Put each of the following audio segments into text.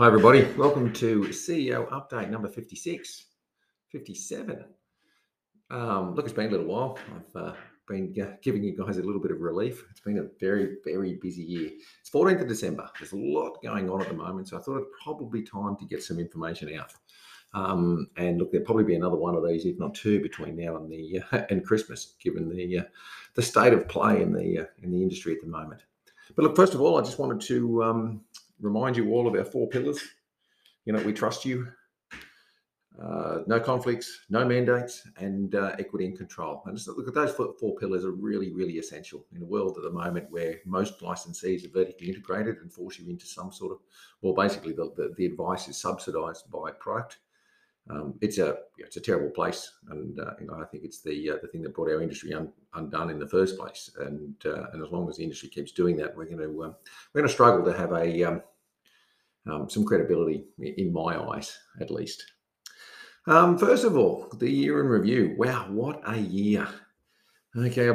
Hi, everybody. Welcome to CEO Update number 56, 57. Um, look, it's been a little while. I've uh, been uh, giving you guys a little bit of relief. It's been a very, very busy year. It's 14th of December. There's a lot going on at the moment, so I thought it's probably time to get some information out. Um, and look, there'll probably be another one of these, if not two, between now and the uh, and Christmas, given the uh, the state of play in the uh, in the industry at the moment. But look, first of all, I just wanted to um, remind you all of our four pillars. You know, we trust you, uh, no conflicts, no mandates, and uh, equity and control. And just look at those four pillars are really, really essential in a world at the moment where most licensees are vertically integrated and force you into some sort of, well, basically the, the, the advice is subsidized by product. Um, it's a it's a terrible place, and uh, you know I think it's the uh, the thing that brought our industry un, undone in the first place. And uh, and as long as the industry keeps doing that, we're going to um, we're going to struggle to have a um, um, some credibility in my eyes, at least. Um, first of all, the year in review. Wow, what a year! Okay,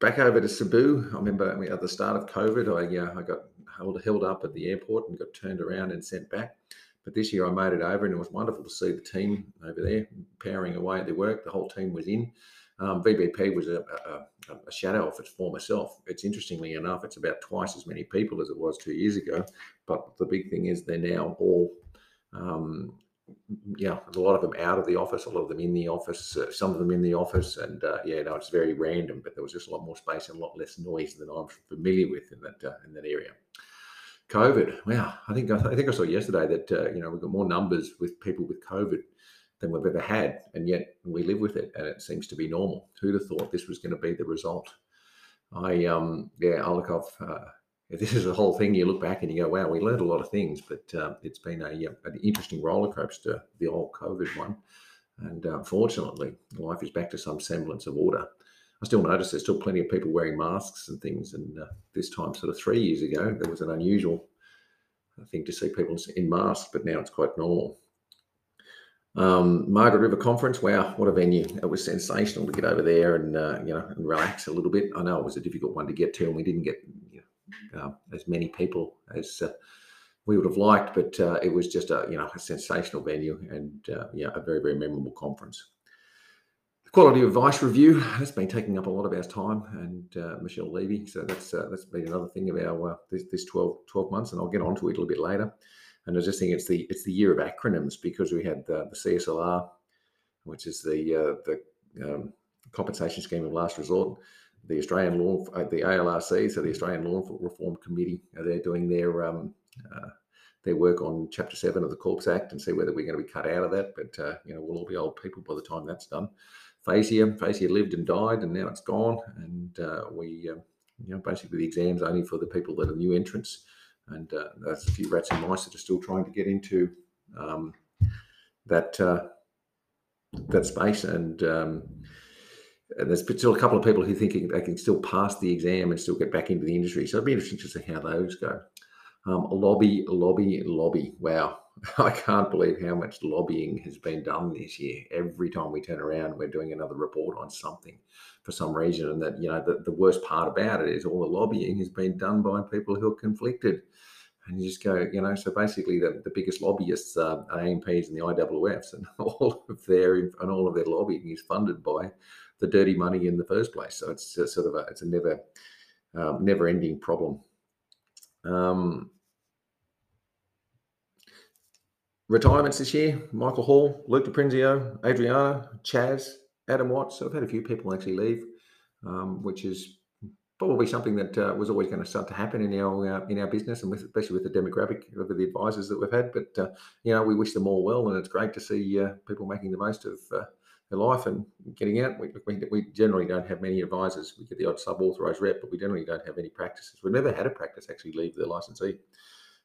back over to Cebu. I remember at the start of COVID, I uh, I got held, held up at the airport and got turned around and sent back. But this year I made it over, and it was wonderful to see the team over there powering away at their work. The whole team was in. Um, VBP was a, a, a, shadow of its former self. It's interestingly enough, it's about twice as many people as it was two years ago. But the big thing is they're now all, um, yeah, a lot of them out of the office, a lot of them in the office, uh, some of them in the office, and uh, yeah, no, it's very random. But there was just a lot more space and a lot less noise than I'm familiar with in that uh, in that area. COVID, wow, I think I think I saw yesterday that uh, you know we've got more numbers with people with COVID than we've ever had, and yet we live with it, and it seems to be normal. Who'd have thought this was going to be the result? I um yeah, I look. Uh, this is a whole thing. You look back and you go, wow, we learned a lot of things, but uh, it's been a an interesting roller coaster, the old COVID one, and uh, life is back to some semblance of order. I still notice there's still plenty of people wearing masks and things. And uh, this time, sort of three years ago, there was an unusual thing to see people in masks, but now it's quite normal. Um, Margaret River Conference, wow, what a venue! It was sensational to get over there and uh, you know and relax a little bit. I know it was a difficult one to get to, and we didn't get you know, uh, as many people as uh, we would have liked, but uh, it was just a you know a sensational venue and uh, yeah, a very very memorable conference. The quality of advice review has been taking up a lot of our time, and uh, Michelle Levy. So that's that's been another thing of our this, this 12, 12 months, and I'll get onto it a little bit later. And I just think it's the it's the year of acronyms because we had the, the CSLR, which is the uh, the um, compensation scheme of last resort, the Australian Law, uh, the ALRC, so the Australian Law Reform Committee, they're doing their um, uh, their work on Chapter Seven of the Corps Act and see whether we're going to be cut out of that. But uh, you know, we'll all be old people by the time that's done. FASEA, FASEA lived and died, and now it's gone. And uh, we, um, you know, basically the exams only for the people that are new entrants and uh, there's a few rats and mice that are still trying to get into um, that uh, that space. And, um, and, there's still a couple of people who think they can still pass the exam and still get back into the industry. So it'd be interesting to see how those go. Um, lobby, lobby, lobby. Wow. I can't believe how much lobbying has been done this year. Every time we turn around, we're doing another report on something for some reason. And that, you know, the, the worst part about it is all the lobbying has been done by people who are conflicted. And you just go, you know, so basically the, the biggest lobbyists are AMPs and the IWFs, and all of their and all of their lobbying is funded by the dirty money in the first place. So it's sort of a it's a never um, never ending problem. Um, retirements this year: Michael Hall, Luke DiPrinzio, Adriana, Chaz, Adam Watts. So I've had a few people actually leave, um, which is probably something that uh, was always going to start to happen in our uh, in our business, and with, especially with the demographic of the advisors that we've had. But uh, you know, we wish them all well, and it's great to see uh, people making the most of uh, their life and getting out. We, we, we, generally don't have many advisors. We get the odd sub-authorised rep, but we generally don't have any practices. We've never had a practice actually leave their licensee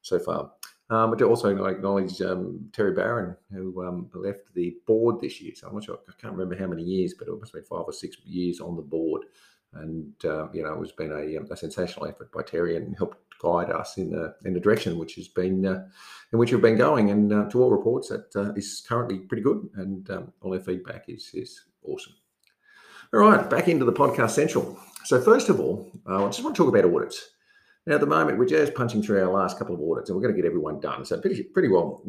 so far. Um, but also acknowledge um, Terry Barron, who um, left the board this year. So I'm not sure, I can't remember how many years, but it must have been five or six years on the board. And uh, you know, it's been a, um, a, sensational effort by Terry and helped guide us in the in the direction which has been uh, in which we've been going. And uh, to all reports, that uh, is currently pretty good, and um, all their feedback is is awesome. All right, back into the podcast central. So first of all, uh, I just want to talk about audits. At the moment, we're just punching through our last couple of audits, and we're going to get everyone done. So pretty, pretty well,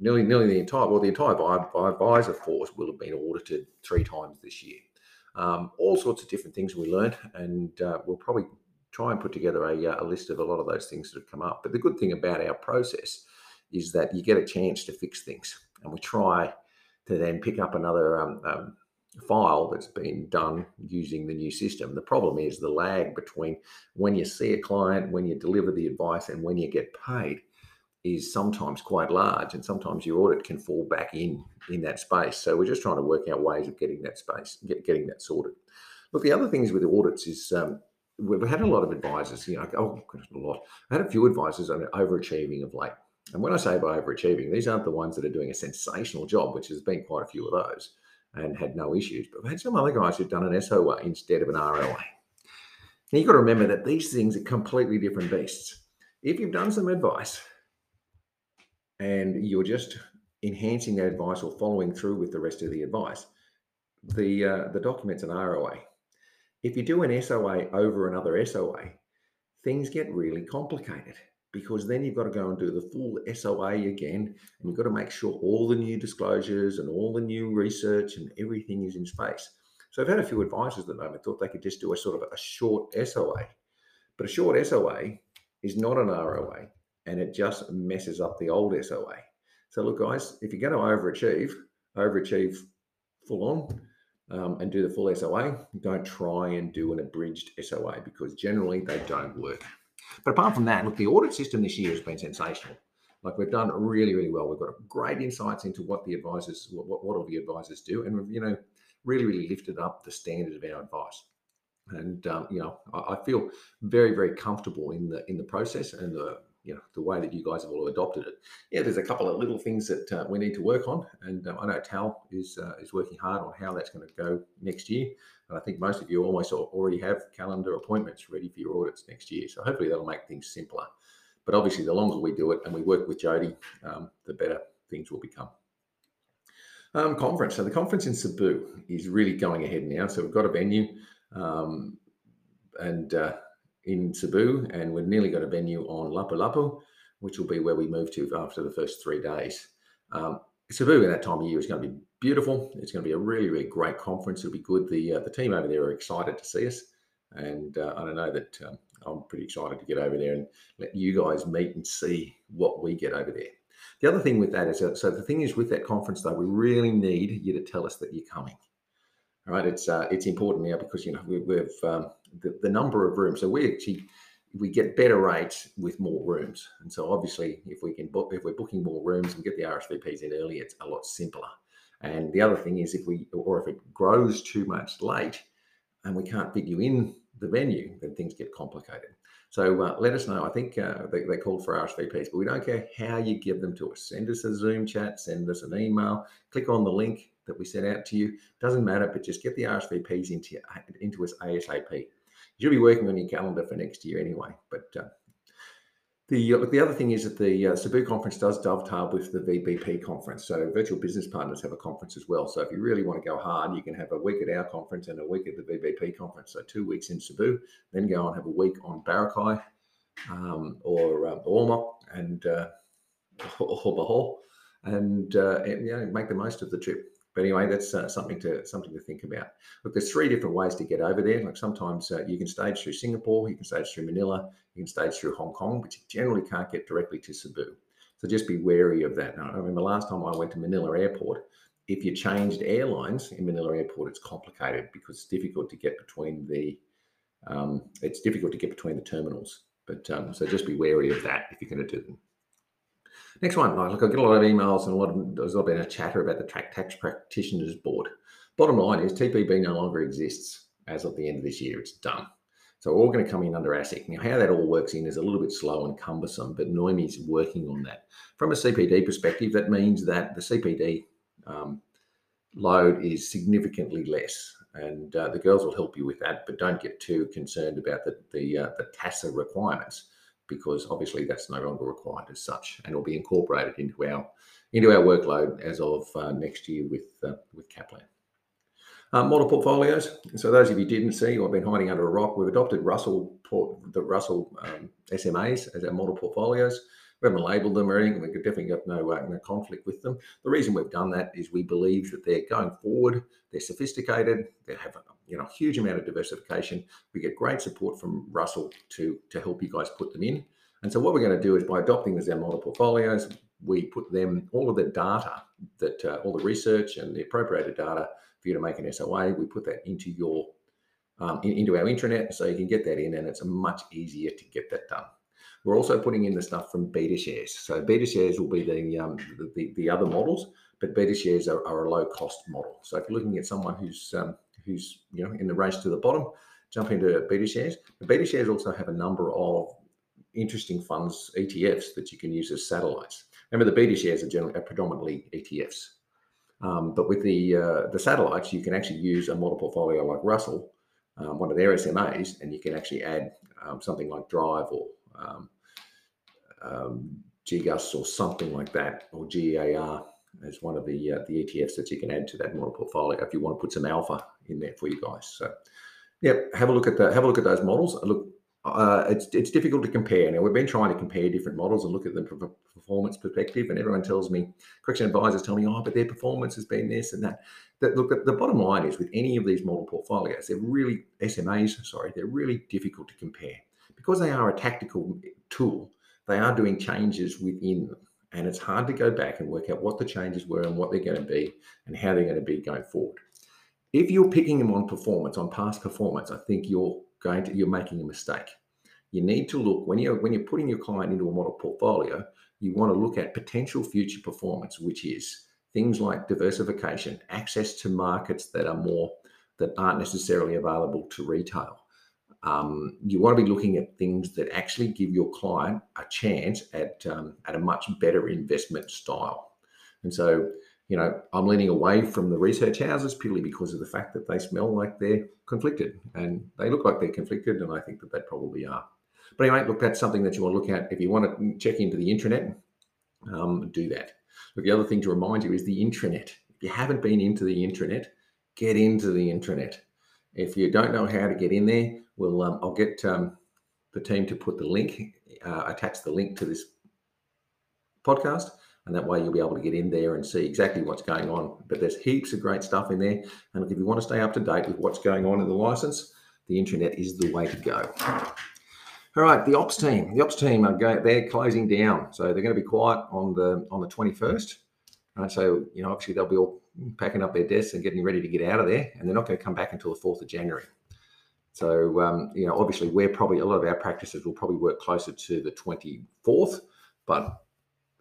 nearly, nearly the entire, well, the entire advisor force will have been audited three times this year. Um, all sorts of different things we learned, and uh, we'll probably try and put together a, uh, a list of a lot of those things that have come up. But the good thing about our process is that you get a chance to fix things, and we try to then pick up another um, um, file that's been done using the new system. The problem is the lag between when you see a client, when you deliver the advice, and when you get paid is sometimes quite large, and sometimes your audit can fall back in in that space. So we're just trying to work out ways of getting that space, get, getting that sorted. Look, the other things with audits is um, we've had a lot of advisors. You know, oh, a lot. I had a few advisors on overachieving of late. And when I say by overachieving, these aren't the ones that are doing a sensational job, which has been quite a few of those and had no issues. But we had some other guys who've done an SOA instead of an ROA. Now you've got to remember that these things are completely different beasts. If you've done some advice and you're just enhancing that advice or following through with the rest of the advice, the uh, the document's an ROA. If you do an SOA over another SOA, things get really complicated because then you've got to go and do the full SOA again, and you've got to make sure all the new disclosures and all the new research and everything is in space. So I've had a few advisors at the moment thought they could just do a sort of a short SOA, but a short SOA is not an ROA, and it just messes up the old SOA. So look, guys, if you're going to overachieve, overachieve full on. Um, and do the full SOA. Don't try and do an abridged SOA because generally they don't work. But apart from that, look, the audit system this year has been sensational. Like we've done really, really well. We've got great insights into what the advisors, what, what all the advisors do, and we've, you know, really, really lifted up the standard of our advice. And um, you know, I, I feel very, very comfortable in the in the process and the you know the way that you guys have all adopted it. Yeah, there's a couple of little things that uh, we need to work on, and um, I know Tal is uh, is working hard on how that's going to go next year. And I think most of you almost already have calendar appointments ready for your audits next year. So hopefully that'll make things simpler. But obviously, the longer we do it and we work with Jody, um, the better things will become. Um, conference. So the conference in Cebu is really going ahead now. So we've got a venue, um, and uh, in Cebu, and we've nearly got a venue on Lapu-Lapu, which will be where we move to after the first three days. Um, Cebu in that time of year is going to be beautiful. It's going to be a really, really great conference. It'll be good. The uh, the team over there are excited to see us, and uh, I don't know that um, I'm pretty excited to get over there and let you guys meet and see what we get over there. The other thing with that is, uh, so the thing is with that conference though, we really need you to tell us that you're coming. Right, it's uh, it's important now because you know we, have um, the, the number of rooms. So we actually we get better rates with more rooms, and so obviously if we can book if we're booking more rooms and get the RSVPs in early, it's a lot simpler. And the other thing is if we or if it grows too much late and we can't fit you in the venue, then things get complicated. So uh, let us know. I think uh, they, they called for RSVPs, but we don't care how you give them to us. Send us a Zoom chat, send us an email, click on the link that we sent out to you. Doesn't matter, but just get the RSVPs into, into us ASAP. You'll be working on your calendar for next year anyway. But uh, the uh, the other thing is that the uh, Cebu conference does dovetail with the VBP conference. So virtual business partners have a conference as well. So if you really want to go hard, you can have a week at our conference and a week at the VBP conference. So two weeks in Cebu, then go and have a week on Boracay um, or uh, Ormoc and uh, or and, uh, make the most of the trip. But anyway, that's uh, something to something to think about. Look, there's three different ways to get over there. Like sometimes uh, you can stage through Singapore, you can stage through Manila, you can stage through Hong Kong, but you generally can't get directly to Cebu. So just be wary of that. Now, I remember last time I went to Manila Airport, if you changed airlines in Manila Airport, it's complicated because it's difficult to get between the um, it's difficult to get between the terminals. But um, so just be wary of that if you're going to do them. Next one, look, I get a lot of emails and a lot of there's a chatter about the Track Tax Practitioners Board. Bottom line is TPB no longer exists as of the end of this year. It's done. So we're all going to come in under ASIC. Now, how that all works in is a little bit slow and cumbersome, but Noemi's working on that. From a CPD perspective, that means that the CPD um, load is significantly less, and uh, the girls will help you with that. But don't get too concerned about the the, uh, the TASA requirements because obviously that's no longer required as such, and will be incorporated into our into our workload as of uh, next year with uh, with Kaplan. Um, model portfolios. So those of you didn't see or have been hiding under a rock, we've adopted Russell port, the Russell um, SMAs as our model portfolios. We haven't labelled them or anything. We've definitely got no, uh, no conflict with them. The reason we've done that is we believe that they're going forward. They're sophisticated. They have a you know huge amount of diversification. We get great support from Russell to to help you guys put them in. And so what we're going to do is by adopting our model portfolios, we put them all of the data that uh, all the research and the appropriated data for you to make an SOA. We put that into your um, in, into our intranet, so you can get that in, and it's much easier to get that done. We're also putting in the stuff from BetaShares. So BetaShares will be the um, the, the, other models, but BetaShares are, are a low cost model. So if you're looking at someone who's um, who's you know in the race to the bottom, jump into BetaShares. But BetaShares also have a number of interesting funds, ETFs that you can use as satellites. Remember, the BetaShares are generally are predominantly ETFs. Um, but with the uh, the satellites, you can actually use a model portfolio like Russell, um, one of their SMAs, and you can actually add um, something like Drive or um, um, or something like that, or GEAR as one of the uh, the ETFs that you can add to that model portfolio if you want to put some alpha in there for you guys. So, yeah, have a look at the have a look at those models. Look, uh, it's it's difficult to compare. Now we've been trying to compare different models and look at them from a performance perspective, and everyone tells me, correction advisors tell me, oh, but their performance has been this and that. That look, the bottom line is with any of these model portfolios, they're really SMAs. Sorry, they're really difficult to compare because they are a tactical tool. They are doing changes within them, and it's hard to go back and work out what the changes were and what they're going to be and how they're going to be going forward. If you're picking them on performance, on past performance, I think you're going to you're making a mistake. You need to look when you're when you're putting your client into a model portfolio, you want to look at potential future performance, which is things like diversification, access to markets that are more that aren't necessarily available to retail. Um, you want to be looking at things that actually give your client a chance at um, at a much better investment style. And so you know, I'm leaning away from the research houses purely because of the fact that they smell like they're conflicted and they look like they're conflicted, and I think that they probably are. But anyway, look, that's something that you want to look at. If you want to check into the intranet, um, do that. But the other thing to remind you is the intranet. If you haven't been into the intranet, get into the intranet. If you don't know how to get in there, we'll um, I'll get um, the team to put the link, uh, attach the link to this podcast and that way you'll be able to get in there and see exactly what's going on. But there's heaps of great stuff in there. And if you want to stay up to date with what's going on in the license, the internet is the way to go. All right, the ops team. The ops team are going, they're closing down, so they're going to be quiet on the on the 21st. Right, so you know, obviously they'll be all packing up their desks and getting ready to get out of there, and they're not going to come back until the 4th of January. So um, you know, obviously we're probably a lot of our practices will probably work closer to the 24th, but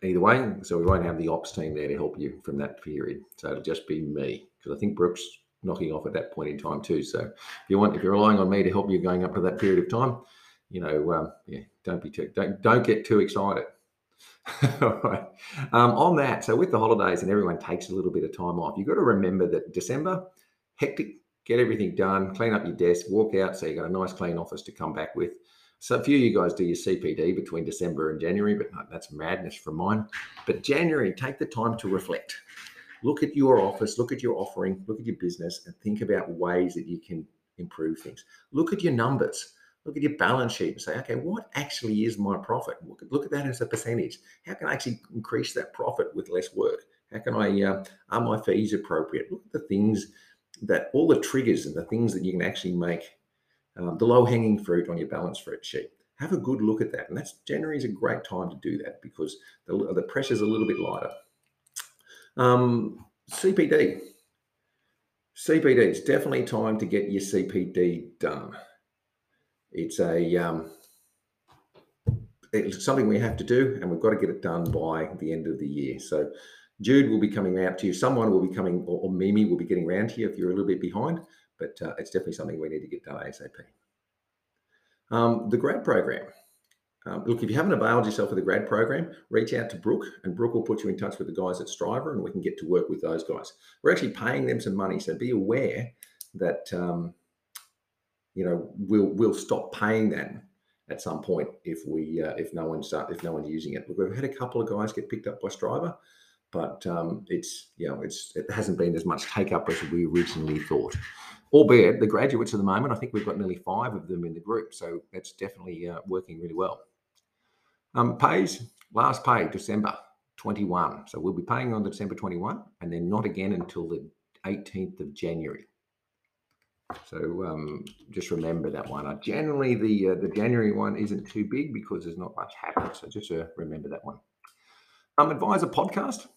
either way. So we won't have the ops team there to help you from that period. So it'll just be me because I think Brooke's knocking off at that point in time too. So if you want, if you're relying on me to help you going up to that period of time, you know, um, yeah, don't be too, don't don't get too excited. All right. Um, on that, so with the holidays and everyone takes a little bit of time off, you've got to remember that December, hectic, get everything done, clean up your desk, walk out, so you've got a nice clean office to come back with. So a few of you guys do your CPD between December and January, but that's madness from mine. But January, take the time to reflect. Look at your office, look at your offering, look at your business, and think about ways that you can improve things. Look at your numbers. Look at your balance sheet and say, okay, what actually is my profit? Look at, look at that as a percentage. How can I actually increase that profit with less work? How can I, uh, are my fees appropriate? Look at the things that, all the triggers and the things that you can actually make um, the low hanging fruit on your balance sheet. Have a good look at that. And that's January is a great time to do that because the, the pressure's a little bit lighter. Um, CPD. CPD, it's definitely time to get your CPD done. It's a um, it's something we have to do, and we've got to get it done by the end of the year. So Jude will be coming out to you. Someone will be coming, or, or Mimi will be getting around to you if you're a little bit behind but uh, it's definitely something we need to get done ASAP. Um, the grad program. Um, look, if you haven't availed yourself of the grad program, reach out to Brooke, and Brooke will put you in touch with the guys at Striver, and we can get to work with those guys. We're actually paying them some money, so be aware that um, you know we'll we'll stop paying them at some point if we uh, if no one's uh, if no one's using it. Look, we've had a couple of guys get picked up by Striver. But um, it's you know it's it hasn't been as much take up as we originally thought. Albeit the graduates at the moment, I think we've got nearly five of them in the group, so that's definitely uh, working really well. Um, pays last pay December 21, so we'll be paying on the December 21, and then not again until the 18th of January. So um, just remember that one. Uh, generally, the uh, the January one isn't too big because there's not much happening. So just uh, remember that one. Um, advisor podcast.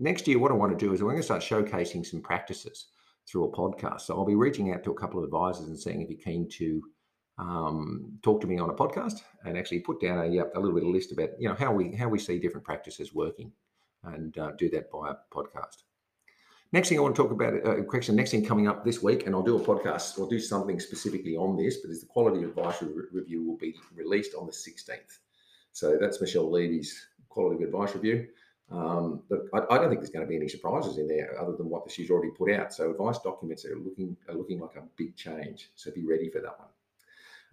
Next year, what I want to do is I'm going to start showcasing some practices through a podcast. So I'll be reaching out to a couple of advisors and seeing if you're keen to um, talk to me on a podcast and actually put down a, a little bit of list about you know how we how we see different practices working, and uh, do that by a podcast. Next thing I want to talk about, uh, question. Next thing coming up this week, and I'll do a podcast. I'll do something specifically on this, but is the quality advice re- review will be released on the 16th. So that's Michelle Levy's quality of advice review. Um, but I, I, don't think there's going to be any surprises in there other than what she's already put out. So advice documents are looking are looking like a big change. So be ready for that one.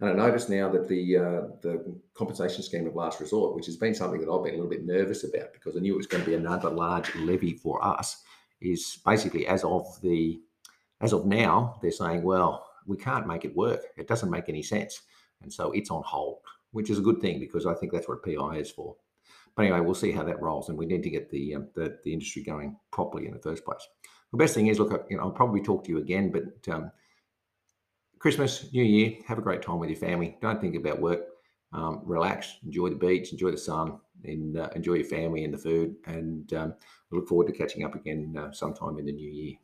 And I notice now that the uh, the compensation scheme of last resort, which has been something that I've been a little bit nervous about because I knew it was going to be another large levy for us is basically as of the as of now, they're saying, well, we can't make it work. It doesn't make any sense. And so it's on hold, which is a good thing because I think that's what PI is for. But anyway, we'll see how that rolls, and we need to get the um, the, the, industry going properly in the first place. The best thing is, look, you know, I'll probably talk to you again, but um, Christmas, New Year, have a great time with your family. Don't think about work. Um, relax, enjoy the beach, enjoy the sun, and uh, enjoy your family and the food. And um, look forward to catching up again uh, sometime in the new year.